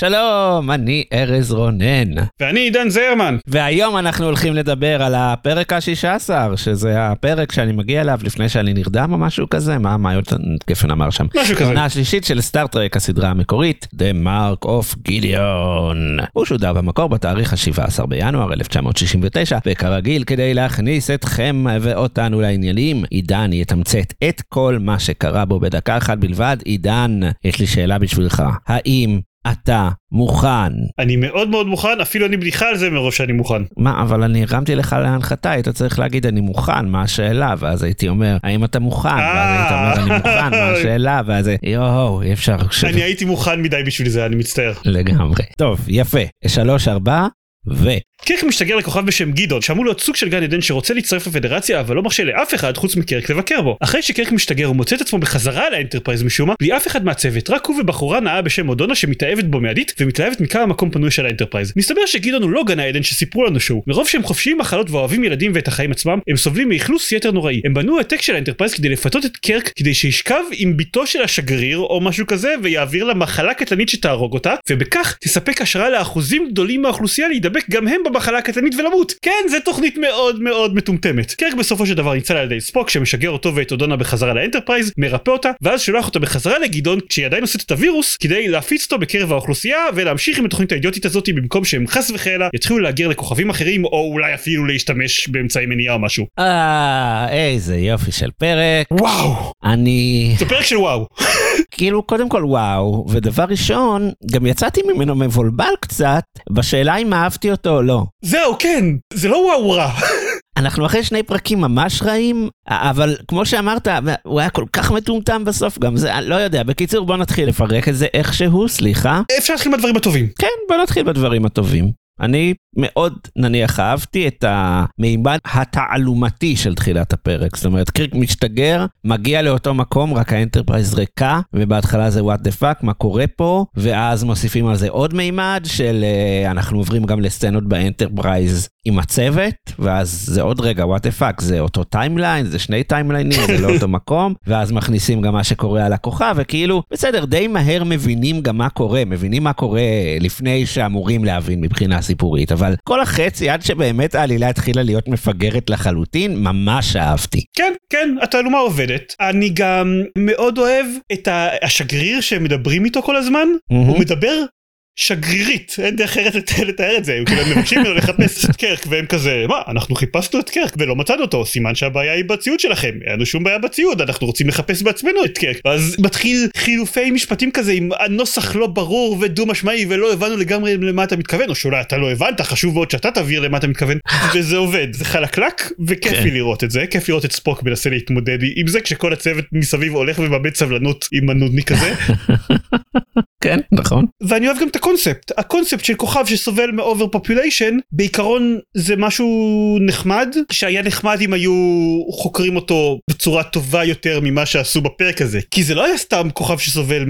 שלום, אני ארז רונן. ואני עידן זרמן. והיום אנחנו הולכים לדבר על הפרק ה-16, שזה הפרק שאני מגיע אליו לפני שאני נרדם או משהו כזה, מה, מה יוטן גפן אמר שם? משהו כזה. העונה השלישית של סטארט-טרק, הסדרה המקורית, The Mark of Gideon. הוא שודר במקור בתאריך ה-17 בינואר 1969, וכרגיל, כדי להכניס אתכם ואותנו לעניינים, עידן יתמצת את כל מה שקרה בו בדקה אחת בלבד. עידן, יש לי שאלה בשבילך. האם אתה מוכן. אני מאוד מאוד מוכן, אפילו אני בדיחה על זה מרוב שאני מוכן. מה, אבל אני הרמתי לך להנחתה, היית צריך להגיד אני מוכן, מה השאלה? ואז הייתי אומר, האם אתה מוכן? ואז היית אומר, אני מוכן, מה השאלה? ואז יואו, אי אפשר... אני הייתי מוכן מדי בשביל זה, אני מצטער. לגמרי. טוב, יפה. שלוש, ארבע, ו... קירק משתגר לכוכב בשם גידון שאמור להיות סוג של גן עדן שרוצה להצטרף לפדרציה אבל לא מרשה לאף אחד חוץ מקירק לבקר בו. אחרי שקירק משתגר הוא מוצא את עצמו בחזרה לאנטרפרייז משום מה בלי אף אחד מהצוות רק הוא ובחורה נאה בשם אודונה שמתאהבת בו מיידית ומתלהבת מכמה מקום פנוי של האנטרפרייז. מסתבר שגידון הוא לא גן העדן שסיפרו לנו שהוא. מרוב שהם חופשיים מחלות ואוהבים ילדים ואת החיים עצמם הם סובלים מאכלוס יתר נוראי. הם בנו העתק של האנטרפרייז כדי לפתות את קירק כדי שישכב עם בתו של השגריר או משהו כזה ויעביר לה מחלה קטלנית שתהרוג אותה ובכך תספק השראה לאחוזים גדולים מהאוכלוסייה להידבק גם הם במחלה הקטלנית ולמות. כן, זו תוכנית מאוד מאוד מטומטמת. קירק בסופו של דבר ניצל על ידי ספוק שמשגר אותו ואת אודונה בחזרה לאנטרפרייז, מרפא אותה, ואז שולח אותה בחזרה לגידון כשהיא עדיין נושאת את הווירוס, כדי להפיץ אותו בקרב האוכלוסייה ולהמשיך עם התוכנית האידיוטית הזאת במקום שהם חס וחלילה יתחילו להגר לכוכבים אחרים או אולי אפילו להשתמש באמצעי מניעה או משהו. אה, איזה יופי של פרק. וואו! אני... זה פרק של וואו. כאילו, קודם כל וואו, ודבר ראשון, גם יצאתי ממנו מבולבל קצת, בשאלה אם אהבתי אותו או לא. זהו, כן, זה לא וואו רע. אנחנו אחרי שני פרקים ממש רעים, אבל כמו שאמרת, הוא היה כל כך מטומטם בסוף גם, זה, לא יודע. בקיצור, בוא נתחיל לפרק את זה איכשהו, סליחה. אפשר להתחיל בדברים הטובים. כן, בוא נתחיל בדברים הטובים. אני מאוד נניח אהבתי את המימד התעלומתי של תחילת הפרק. זאת אומרת, קירק משתגר, מגיע לאותו מקום, רק האנטרפרייז ריקה, ובהתחלה זה what the fuck, מה קורה פה, ואז מוסיפים על זה עוד מימד של uh, אנחנו עוברים גם לסצנות באנטרפרייז עם הצוות, ואז זה עוד רגע what the fuck, זה אותו timeline, זה שני טיימליינים, זה לא אותו מקום, ואז מכניסים גם מה שקורה על הכוכב, וכאילו, בסדר, די מהר מבינים גם מה קורה, מבינים מה קורה לפני שאמורים להבין מבחינה סיפורית, אבל כל החצי עד שבאמת העלילה התחילה להיות מפגרת לחלוטין, ממש אהבתי. כן, כן, התעלומה עובדת. אני גם מאוד אוהב את השגריר שמדברים איתו כל הזמן, הוא מדבר שגרירית אין דרך אחרת לתאר את זה. כאילו הם מבקשים ממנו לחפש את קרק והם כזה מה אנחנו חיפשנו את קרק ולא מצאנו אותו סימן שהבעיה היא בציוד שלכם. אין לנו שום בעיה בציוד אנחנו רוצים לחפש בעצמנו את קרק. ואז מתחיל חילופי משפטים כזה עם הנוסח לא ברור ודו משמעי ולא הבנו לגמרי למה אתה מתכוון או שאולי אתה לא הבנת חשוב מאוד שאתה תבהיר למה אתה מתכוון וזה עובד. זה חלקלק וכיף לי לראות את זה כיף לראות את ספוק מנסה להתמודד עם זה כשכל הצוות מסביב הולך ומאבד סבלנות עם הנודניק הזה. כן נכון. ואני אוהב גם את הקונספט. הקונספט של כוכב שסובל מ over population בעיקרון זה משהו נחמד. שהיה נחמד אם היו חוקרים אותו בצורה טובה יותר ממה שעשו בפרק הזה. כי זה לא היה סתם כוכב שסובל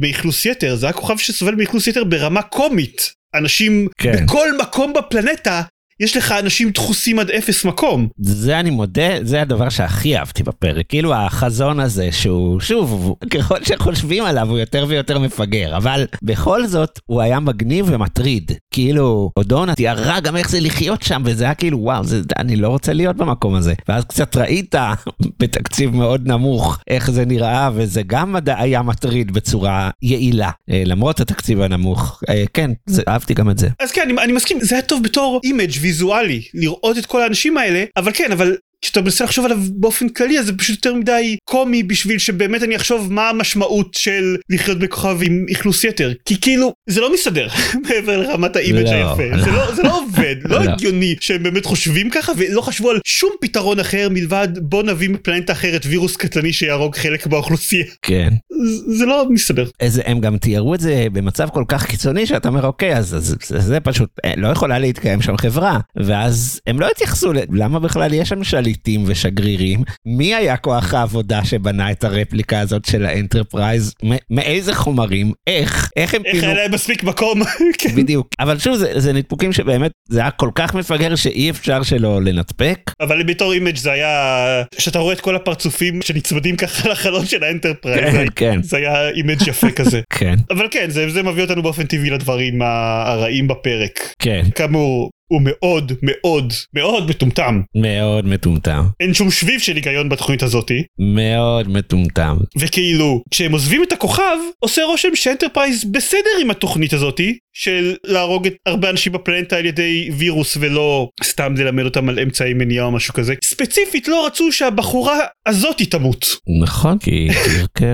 מאכלוס יתר זה היה כוכב שסובל מאכלוס יתר ברמה קומית. אנשים כן. בכל מקום בפלנטה יש לך אנשים דחוסים עד אפס מקום. זה אני מודה, זה הדבר שהכי אהבתי בפרק, כאילו החזון הזה שהוא, שוב, ככל שחושבים עליו הוא יותר ויותר מפגר, אבל בכל זאת הוא היה מגניב ומטריד. כאילו, אודונה תיארה גם איך זה לחיות שם, וזה היה כאילו, וואו, זה, אני לא רוצה להיות במקום הזה. ואז קצת ראית בתקציב מאוד נמוך איך זה נראה, וזה גם היה מטריד בצורה יעילה, אה, למרות התקציב הנמוך. אה, כן, זה, אהבתי גם את זה. אז כן, אני, אני מסכים, זה היה טוב בתור image ויזואלי לראות את כל האנשים האלה אבל כן אבל כשאתה מנסה לחשוב עליו באופן כללי אז זה פשוט יותר מדי קומי בשביל שבאמת אני אחשוב מה המשמעות של לחיות בכוכב עם אכלוס יתר כי כאילו זה לא מסתדר מעבר לרמת ה image לא, היפה לא. זה לא זה לא עובד לא לא. הגיוני שהם באמת חושבים ככה ולא חשבו על שום פתרון אחר מלבד בוא נביא מפלנטה אחרת וירוס קטלני שיהרוג חלק באוכלוסייה כן. זה- זה לא מסתדר. איזה, הם גם תיארו את זה במצב כל כך קיצוני שאתה אומר אוקיי אז, אז זה, זה פשוט אה, לא יכולה להתקיים שם חברה ואז הם לא התייחסו. למה בכלל יש שם שליטים ושגרירים מי היה כוח העבודה שבנה את הרפליקה הזאת של האנטרפרייז מאיזה חומרים איך איך הם איך פינו היה להם מספיק מקום. כן. בדיוק אבל שוב זה, זה דפוקים שבאמת זה היה כל כך מפגר שאי אפשר שלא להידפק אבל בתור image זה היה שאתה רואה את כל הפרצופים שנצמדים ככה לחלון של האנטרפרייז. כן, זה- כן. זה היה image יפה כזה. כן אבל כן זה, זה מביא אותנו באופן טבעי לדברים הרעים בפרק. כן כאמור הוא מאוד מאוד מאוד מטומטם. מאוד מטומטם. אין שום שביב של היגיון בתוכנית הזאתי. מאוד מטומטם. וכאילו כשהם עוזבים את הכוכב עושה רושם שאנטרפרייז בסדר עם התוכנית הזאתי של להרוג את הרבה אנשים בפלנטה על ידי וירוס ולא סתם ללמד אותם על אמצעי מניעה או משהו כזה. ספציפית לא רצו שהבחורה הזאתי תמות. נכון כי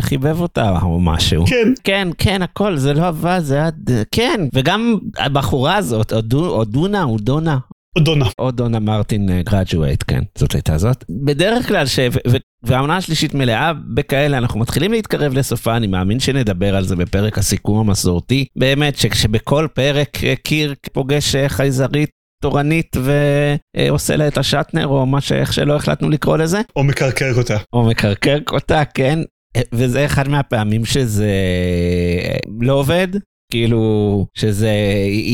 חיבב אותה או משהו. כן. כן, כן, הכל, זה לא עבד, זה היה... כן, וגם הבחורה הזאת, או דונה, או דונה, אודונה או דונה מרטין גראג'ואט, כן, זאת הייתה זאת. בדרך כלל, ש... ו- והעונה השלישית מלאה בכאלה, אנחנו מתחילים להתקרב לסופה, אני מאמין שנדבר על זה בפרק הסיכום המסורתי. באמת, שבכל פרק אה, קירק פוגש אה, חייזרית. תורנית ועושה לה את השטנר או מה שאיך שלא החלטנו לקרוא לזה או מקרקר אותה או מקרקר אותה, כן, וזה אחד מהפעמים שזה לא עובד. כאילו שזה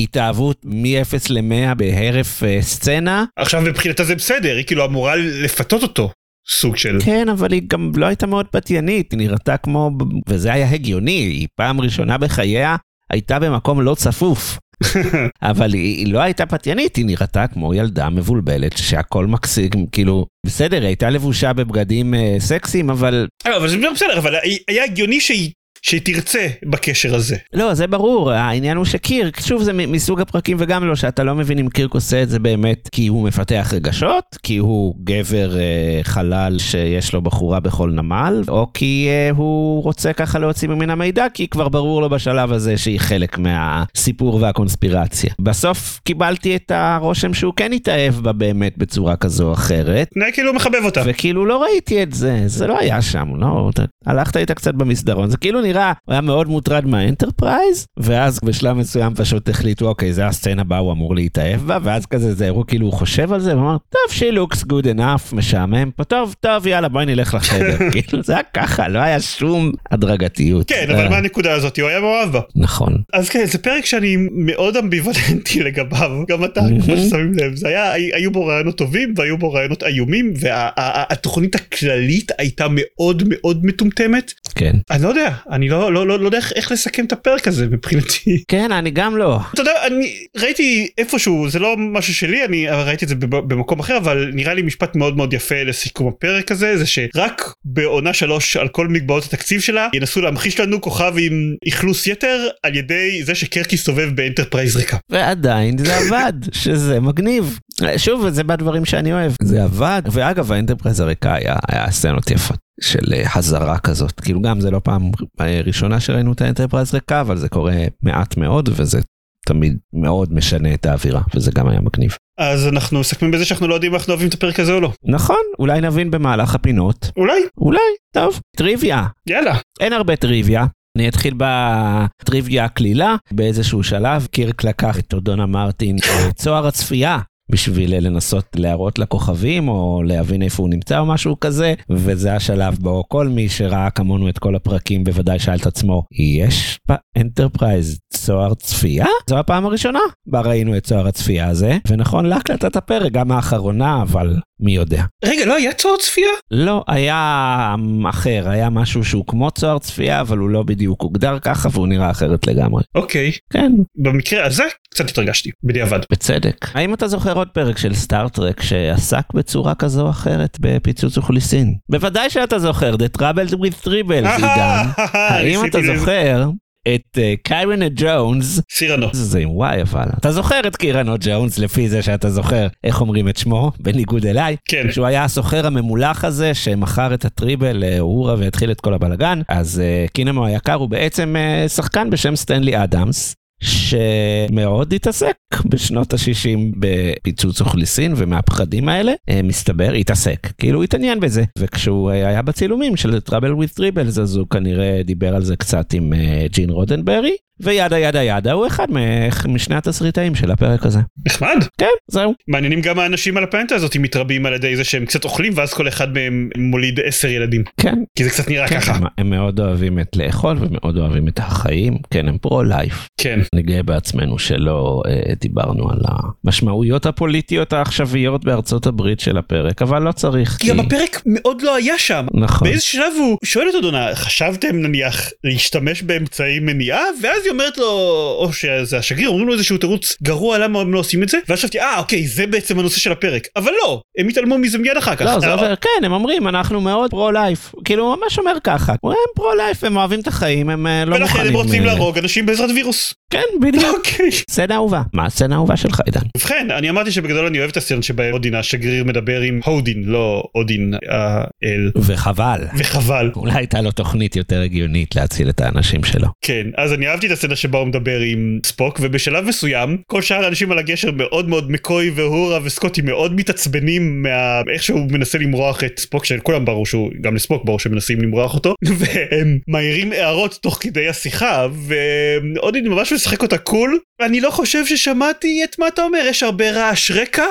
התאהבות מ-0 ל-100 בהרף אה, סצנה. עכשיו מבחינתה זה בסדר היא כאילו אמורה לפתות אותו סוג של כן, אבל היא גם לא הייתה מאוד פתיינית, היא נראתה כמו... וזה היה הגיוני, היא פעם ראשונה בחייה הייתה במקום לא צפוף. אבל היא, היא לא הייתה פתיינית, היא נראתה כמו ילדה מבולבלת שהכל מקסים, כאילו, בסדר, היא הייתה לבושה בבגדים אה, סקסיים, אבל אה, אבל זה בסדר אבל היה הגיוני שהיא שהיא תרצה בקשר הזה לא, זה ברור, העניין הוא שקירק, שוב זה מסוג הפרקים וגם לא, שאתה לא מבין אם קירק עושה את זה באמת כי הוא מפתח רגשות, כי הוא גבר אה, חלל שיש לו בחורה בכל נמל, או כי אה, הוא רוצה ככה להוציא ממנה מידע, כי כבר ברור לו בשלב הזה שהיא חלק מהסיפור והקונספירציה. בסוף קיבלתי את הרושם שהוא כן התאהב בה באמת בצורה כזו או אחרת. נראה כאילו הוא מחבב אותה וכאילו לא ראיתי את זה, זה לא היה שם, לא, אתה, הלכת איתה קצת במסדרון, זה כאילו נראה, הוא היה מאוד מוטרד מהאנטרפרייז, ואז בשלב מסוים פשוט החליטו, אוקיי, זה הסצנה בה הוא אמור להתאהב בה, ואז כזה זה אירוע, כאילו הוא חושב על זה, ואומר, טוב, she looks good enough, משעמם פה, טוב, טוב, יאללה, בואי נלך לחדר, כאילו זה היה ככה, לא היה שום הדרגתיות. כן אבל אה, מהנקודה הזאת הוא היה מאוהב בה. נכון, אז כן זה פרק שאני מאוד אמביוולנטי לגביו גם אתה. כמו ששמים לב. זה היה היו בו רעיונות טובים והיו בו רעיונות איומים והתוכנית הכללית הייתה מאוד מאוד מטומטמת כן. אני לא יודע אני לא לא לא לא יודע איך- איך לסכם את הפרק הזה מבחינתי. כן, אני גם לא. אתה יודע אני ראיתי איפשהו זה לא משהו שלי אני ראיתי את זה במקום אחר אבל נראה לי משפט מאוד מאוד יפה לסיכום הפרק הזה זה שרק בעונה שלוש על כל מגבלות התקציב שלה ינסו להמחיש לנו כוכב עם אכלוס יתר על ידי זה שקירק יסתובב באנטרפרייז ריקה. ועדיין זה עבד, שזה מגניב. שוב, זה בדברים שאני אוהב. זה עבד, ואגב, האנטרפרייז הריקה היה, היה סצנות יפות. של אה, חזרה כזאת, כאילו גם זה לא פעם אה, ראשונה שראינו את האנטרפרייז ריקה, אבל זה קורה מעט מאוד, וזה תמיד מאוד משנה את האווירה, וזה גם היה מגניב. אז אנחנו מסכמים בזה שאנחנו לא יודעים אם אנחנו אוהבים את הפרק הזה או לא. נכון, אולי נבין במהלך הפינות, אולי אולי, טוב, טריוויה. יאללה. אין הרבה טריוויה. אני אתחיל בטריוויה הקלילה, באיזשהו שלב קירק לקח את אודונה לצוהר הצפייה. בשביל לנסות להראות לכוכבים או להבין איפה הוא נמצא או משהו כזה וזה השלב בו כל מי שראה כמונו את כל הפרקים בוודאי שאל את עצמו יש באנטרפרייז צוהר צפייה? זו הפעם הראשונה בה ראינו את צוהר הצפייה הזה ונכון להקלטת הפרק גם האחרונה אבל מי יודע. רגע לא היה צוהר צפייה? לא, היה אחר, היה משהו שהוא כמו צוהר צפייה, אבל הוא לא בדיוק הוגדר ככה והוא נראה אחרת לגמרי. אוקיי. כן, במקרה הזה קצת התרגשתי בדיעבד. בצדק. האם אתה זוכר עוד פרק של סטארט-טרק שעסק בצורה כזו או אחרת בפיצוץ אוכלוסין? בוודאי שאתה זוכר, The Troubled with Tribbles, עידן. האם אתה זוכר את אה, סיירנו ג'ונס, סירנו. זה עם Y אבל, אתה זוכר את סירנו ג'ונס לפי זה שאתה זוכר איך אומרים את שמו, בניגוד אליי, כן. שהוא היה הסוחר הממולח הזה שמכר את הטריבל לאוהורה והתחיל את כל הבלגן, אז אה, סירנו היקר הוא בעצם אה, שחקן בשם סטנלי אדמס. שמאוד התעסק בשנות ה-60 בפיצוץ אוכלוסין ומהפחדים האלה, אה, מסתבר, התעסק, כאילו הוא התעניין בזה. וכשהוא אה, היה בצילומים של Trouble with Tribbles אז הוא כנראה דיבר על זה קצת עם אה, ג'ין רודנברי, ו yada yada yada הוא אחד משני התסריטאים של הפרק הזה. נחמד. כן, זהו. מעניינים גם האנשים על הפלנטה הזאת מתרבים על ידי זה שהם קצת אוכלים ואז כל אחד מהם מוליד עשר ילדים. כן. כי זה קצת נראה כן, ככה. הם, הם מאוד אוהבים את לאכול ומאוד אוהבים את החיים, כן, הם פרו-לייף. כן. אני גאה בעצמנו שלא אה, דיברנו על המשמעויות הפוליטיות העכשוויות בארצות הברית של הפרק, אבל לא צריך. כי גם הפרק מאוד לא היה שם. נכון. באיזה שלב הוא שואל את אדונה חשבתם נניח להשתמש באמצעי מניעה ואז היא אומרת לו או שזה השגריר אומרים לו איזשהו תירוץ גרוע למה הם לא עושים את זה ואז חשבתי אה אוקיי זה בעצם הנושא של הפרק אבל לא הם התעלמו מזה מיד אחר כך. לא, זה אה, עובר, כן, הם אומרים, אנחנו מאוד פרו-לייף. כאילו, הוא ממש אומר ככה. הם פרו-לייף, הם אוהבים את החיים, הם אה, לא מוכנים... ולכן הם רוצים אה, להרוג אנשים בעזרת וירוס. כן, בדיוק. אוקיי. סצנה אהובה. מה הסצנה האהובה שלך, עידן? ובכן אני אמרתי שבגדול אני אוהב את הסצנות שבהם הודין השגריר מדבר עם הודין לא הודין האל וחבל. וחבל. אולי הייתה לו תוכנית יותר הגיונית להציל את האנשים שלו. כן אז אני אהבתי את הסצנה שבה הוא מדבר עם ספוק ובשלב מסוים כל שאר האנשים על הגשר מאוד מאוד מקוי ואוהורה וסקוטי מאוד מתעצבנים מאיך שהוא מנסה למרוח את ספוק שלכולם ברור שהוא גם לספוק ברור שמנסים למרוח אותו והם מעירים הערות תוך כדי השיחה והודין ממש משחק אותה cool אני לא חושב ששמעתי את מה אתה אומר יש הרבה רעש רקע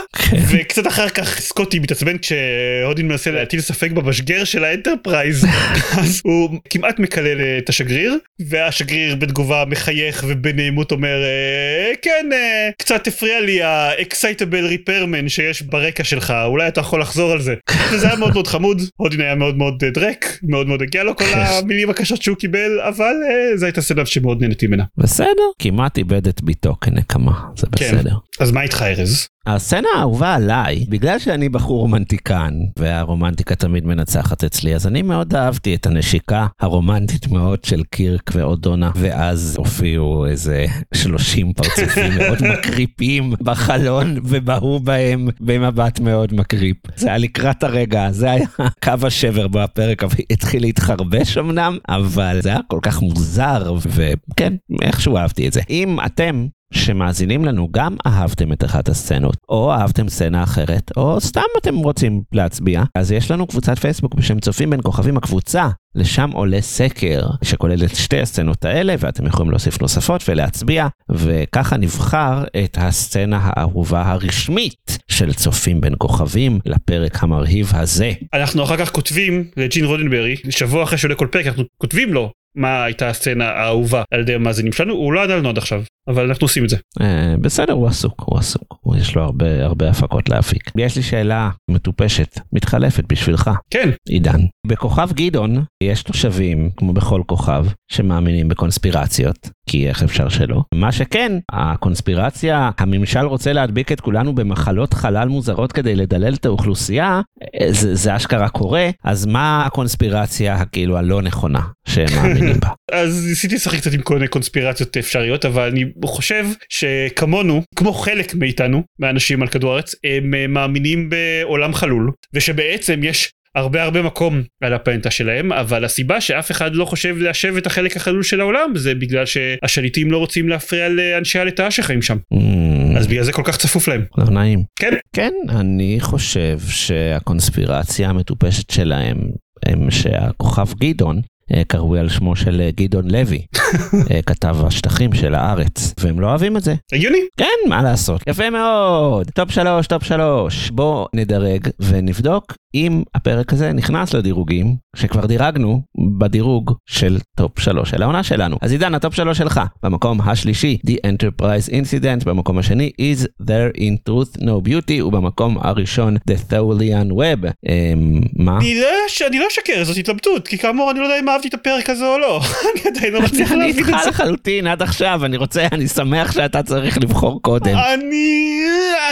וקצת אחר כך סקוטי מתעצבן כשהודין מנסה להטיל ספק במשגר של האנטרפרייז. אז הוא כמעט מקלל את השגריר והשגריר בתגובה מחייך ובנעימות אומר "אה, כן אה, קצת הפריע לי ה-excitable repairman שיש ברקע שלך אולי אתה יכול לחזור על זה. וזה היה מאוד מאוד חמוד הודין היה מאוד מאוד אה, דרק מאוד מאוד הגיע לו כל המילים הקשות שהוא קיבל אבל אה, זו הייתה סצנה שמאוד נהניתי ממנה. בסדר. כמעט איבד את ביתו כנקמה, זה כן. בסדר. אז מה איתך ארז? הסצנה האהובה עליי, בגלל שאני בחור רומנטיקן, והרומנטיקה תמיד מנצחת אצלי, אז אני מאוד אהבתי את הנשיקה הרומנטית מאוד של קירק ואודונה, ואז הופיעו איזה 30 פרצופים מאוד מקריפים בחלון, ובהו בהם במבט מאוד מקריפ. זה היה לקראת הרגע, זה היה קו השבר בו הפרק התחיל להתחרבש אמנם, אבל זה היה כל כך מוזר, וכן, איכשהו אהבתי את זה. אם אתם שמאזינים לנו גם אהבתם את אחת הסצנות, או אהבתם סצנה אחרת, או סתם אתם רוצים להצביע, אז יש לנו קבוצת פייסבוק בשם צופים בין כוכבים הקבוצה. לשם עולה סקר שכולל את שתי הסצנות האלה ואתם יכולים להוסיף נוספות ולהצביע וככה נבחר את הסצנה האהובה הרשמית של צופים בין כוכבים לפרק המרהיב הזה. אנחנו אחר כך כותבים לג'ין רודנברי שבוע אחרי שעולה כל פרק אנחנו כותבים לו מה הייתה הסצנה האהובה על ידי המאזינים שלנו הוא לא ידע לנו עד עכשיו אבל אנחנו עושים את זה. אה, בסדר הוא עסוק הוא עסוק יש לו הרבה הרבה הפקות להפיק. יש לי שאלה מטופשת מתחלפת בשבילך כן עידן. בכוכב גדעון יש תושבים כמו בכל כוכב שמאמינים בקונספירציות כי איך אפשר שלא. מה שכן הקונספירציה הממשל רוצה להדביק את כולנו במחלות חלל מוזרות כדי לדלל את האוכלוסייה אה, זה, זה אשכרה קורה אז מה הקונספירציה הכאילו הלא נכונה שהם מאמינים בה. אז ניסיתי לשחק קצת עם כל מיני קונספירציות אפשריות אבל אני חושב שכמונו כמו חלק מאיתנו מהאנשים על כדור הארץ הם אה, מאמינים בעולם חלול ושבעצם יש הרבה הרבה מקום על הפלנטה שלהם אבל הסיבה שאף אחד לא חושב ליישב את החלק החלול של העולם זה בגלל שהשליטים לא רוצים להפריע לאנשי הלטאה שחיים שם. Mm, אז בגלל זה כל כך צפוף להם. לא נעים. כן. כן, אני חושב שהקונספירציה המטופשת שלהם הם שהכוכב גדעון אה, קרוי על שמו של אה, גדעון לוי, כתב השטחים של הארץ, והם לא אוהבים את זה. הגיוני כן, מה לעשות. יפה מאוד. טופ שלוש, טופ שלוש. בוא נדרג ונבדוק אם הפרק הזה נכנס לדירוגים, שכבר דירגנו בדירוג של טופ שלוש של העונה שלנו. אז עידן, הטופ שלוש שלך. במקום השלישי, The Enterprise Incident, במקום השני, Is There in Truth No Beauty, ובמקום הראשון, The Tholian Web. אמ, מה? לא אני לא אשקר זאת התלבטות כי כאמור אני לא יודע אם אהבתי את הפרק הזה או לא אני עדיין לא מצליח אני איתך. לחלוטין עד עכשיו, אני רוצה, אני שמח שאתה צריך לבחור קודם. אני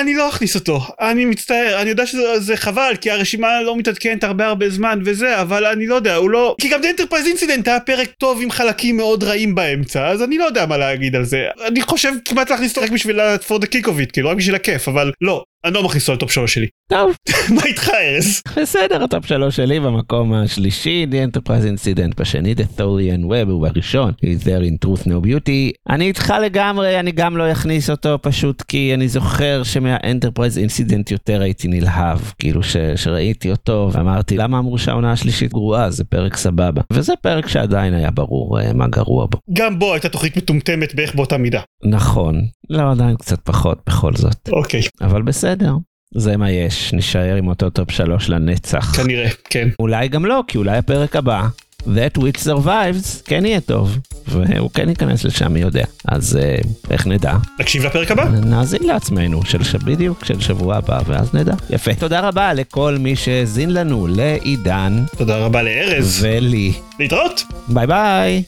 אני לא אכניס אותו, אני מצטער, אני יודע שזה חבל, כי הרשימה לא מתעדכנת הרבה הרבה זמן וזה, אבל אני לא יודע, הוא לא... כי גם Enterprise Incident היה פרק טוב עם חלקים מאוד רעים באמצע, אז אני לא יודע מה להגיד על זה. אני חושב כמעט להכניס אותו רק בשביל ה-for the kick of it, כאילו רק בשביל הכיף, אבל לא, אני לא מכניס אותו לטופ שלוש שלי. טוב, מה איתך ארז? בסדר, הטופ שלוש שלי במקום השלישי, The Enterprise Incident בשני, The Tholian Web הוא בראשון, Is there in truth no beauty. אני איתך לגמרי, אני גם לא אכניס אותו פשוט כי אני זוכר שמה Enterprise Incident יותר הייתי נלהב, כאילו שראיתי אותו ואמרתי למה אמרו שהעונה השלישית גרועה, זה פרק סבבה. וזה פרק שעדיין היה ברור אה, מה גרוע בו. גם בו הייתה תוכנית מטומטמת בערך באותה מידה. נכון, לא עדיין קצת פחות בכל זאת, אוקיי, אבל בסדר. זה מה יש, נישאר עם אותו טופ שלוש לנצח. כנראה, כן. אולי גם לא, כי אולי הפרק הבא, That Which Survives, כן יהיה טוב, והוא כן ייכנס לשם, מי יודע. אז אה, איך נדע? נקשיב לפרק הבא? נאזין לעצמנו, של ש... בדיוק, של שבוע הבא, ואז נדע. יפה. תודה רבה לכל מי שהאזין לנו, לעידן תודה רבה לארז. ולי. להתראות. ביי ביי.